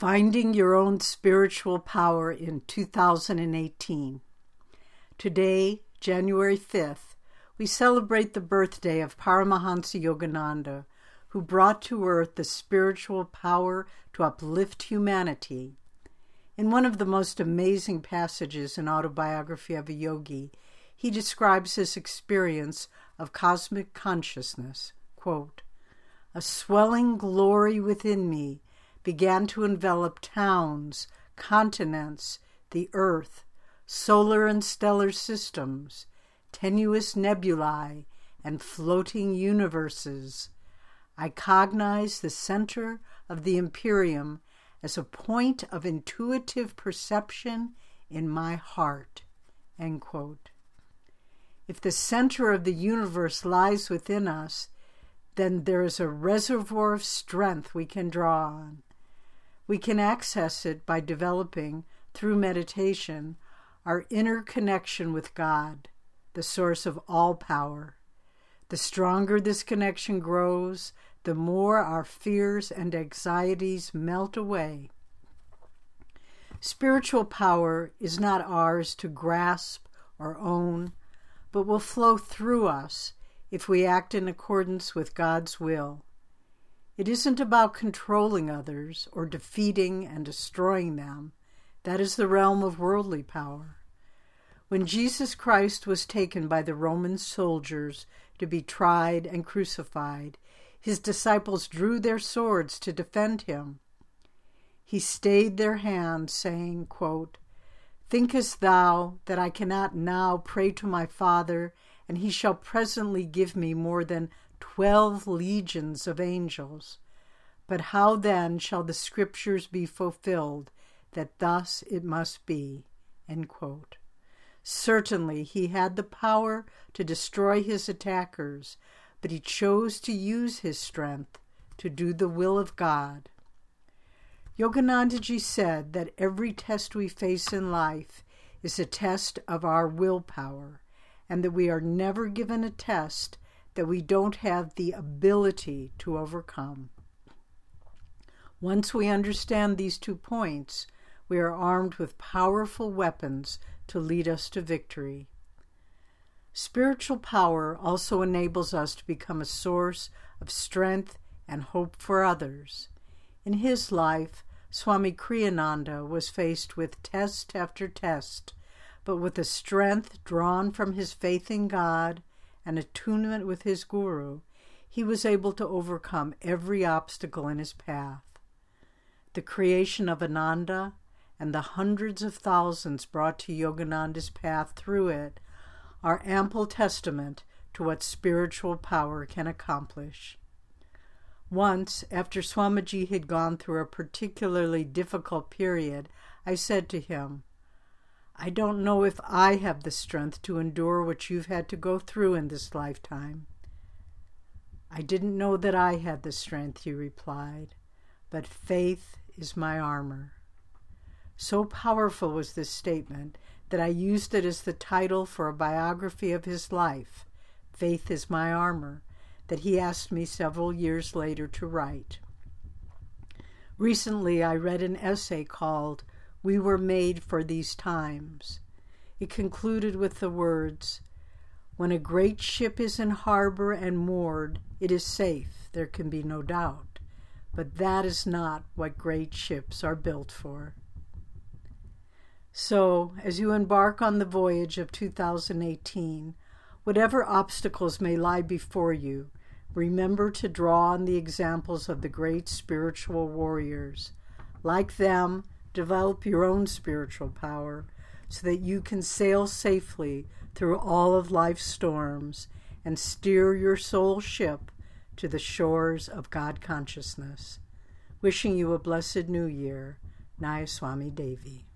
Finding Your Own Spiritual Power in 2018. Today, January 5th, we celebrate the birthday of Paramahansa Yogananda, who brought to earth the spiritual power to uplift humanity. In one of the most amazing passages in Autobiography of a Yogi, he describes his experience of cosmic consciousness. Quote, a swelling glory within me began to envelop towns, continents, the earth, solar and stellar systems, tenuous nebulae, and floating universes. I cognize the center of the Empyrean as a point of intuitive perception in my heart. If the center of the universe lies within us, then there is a reservoir of strength we can draw on. We can access it by developing, through meditation, our inner connection with God, the source of all power. The stronger this connection grows, the more our fears and anxieties melt away. Spiritual power is not ours to grasp or own, but will flow through us if we act in accordance with God's will. It isn't about controlling others or defeating and destroying them. That is the realm of worldly power. When Jesus Christ was taken by the Roman soldiers to be tried and crucified, his disciples drew their swords to defend him. He stayed their hands, saying, quote, Thinkest thou that I cannot now pray to my Father, and he shall presently give me more than twelve legions of angels. But how then shall the scriptures be fulfilled that thus it must be? Certainly he had the power to destroy his attackers, but he chose to use his strength to do the will of God. Yoganandaji said that every test we face in life is a test of our willpower, and that we are never given a test that we don't have the ability to overcome. Once we understand these two points, we are armed with powerful weapons to lead us to victory. Spiritual power also enables us to become a source of strength and hope for others. In his life, Swami Kriyananda was faced with test after test, but with a strength drawn from his faith in God and attunement with his guru, he was able to overcome every obstacle in his path. The creation of Ananda and the hundreds of thousands brought to Yogananda's path through it are ample testament to what spiritual power can accomplish. Once, after Swamiji had gone through a particularly difficult period, I said to him, I don't know if I have the strength to endure what you've had to go through in this lifetime. I didn't know that I had the strength, he replied, but faith is my armor. So powerful was this statement that I used it as the title for a biography of his life, Faith is My Armor, that he asked me several years later to write. Recently, I read an essay called we were made for these times. It concluded with the words When a great ship is in harbor and moored, it is safe, there can be no doubt. But that is not what great ships are built for. So, as you embark on the voyage of 2018, whatever obstacles may lie before you, remember to draw on the examples of the great spiritual warriors. Like them, Develop your own spiritual power so that you can sail safely through all of life's storms and steer your soul ship to the shores of God consciousness. Wishing you a blessed new year, Nayaswami Devi.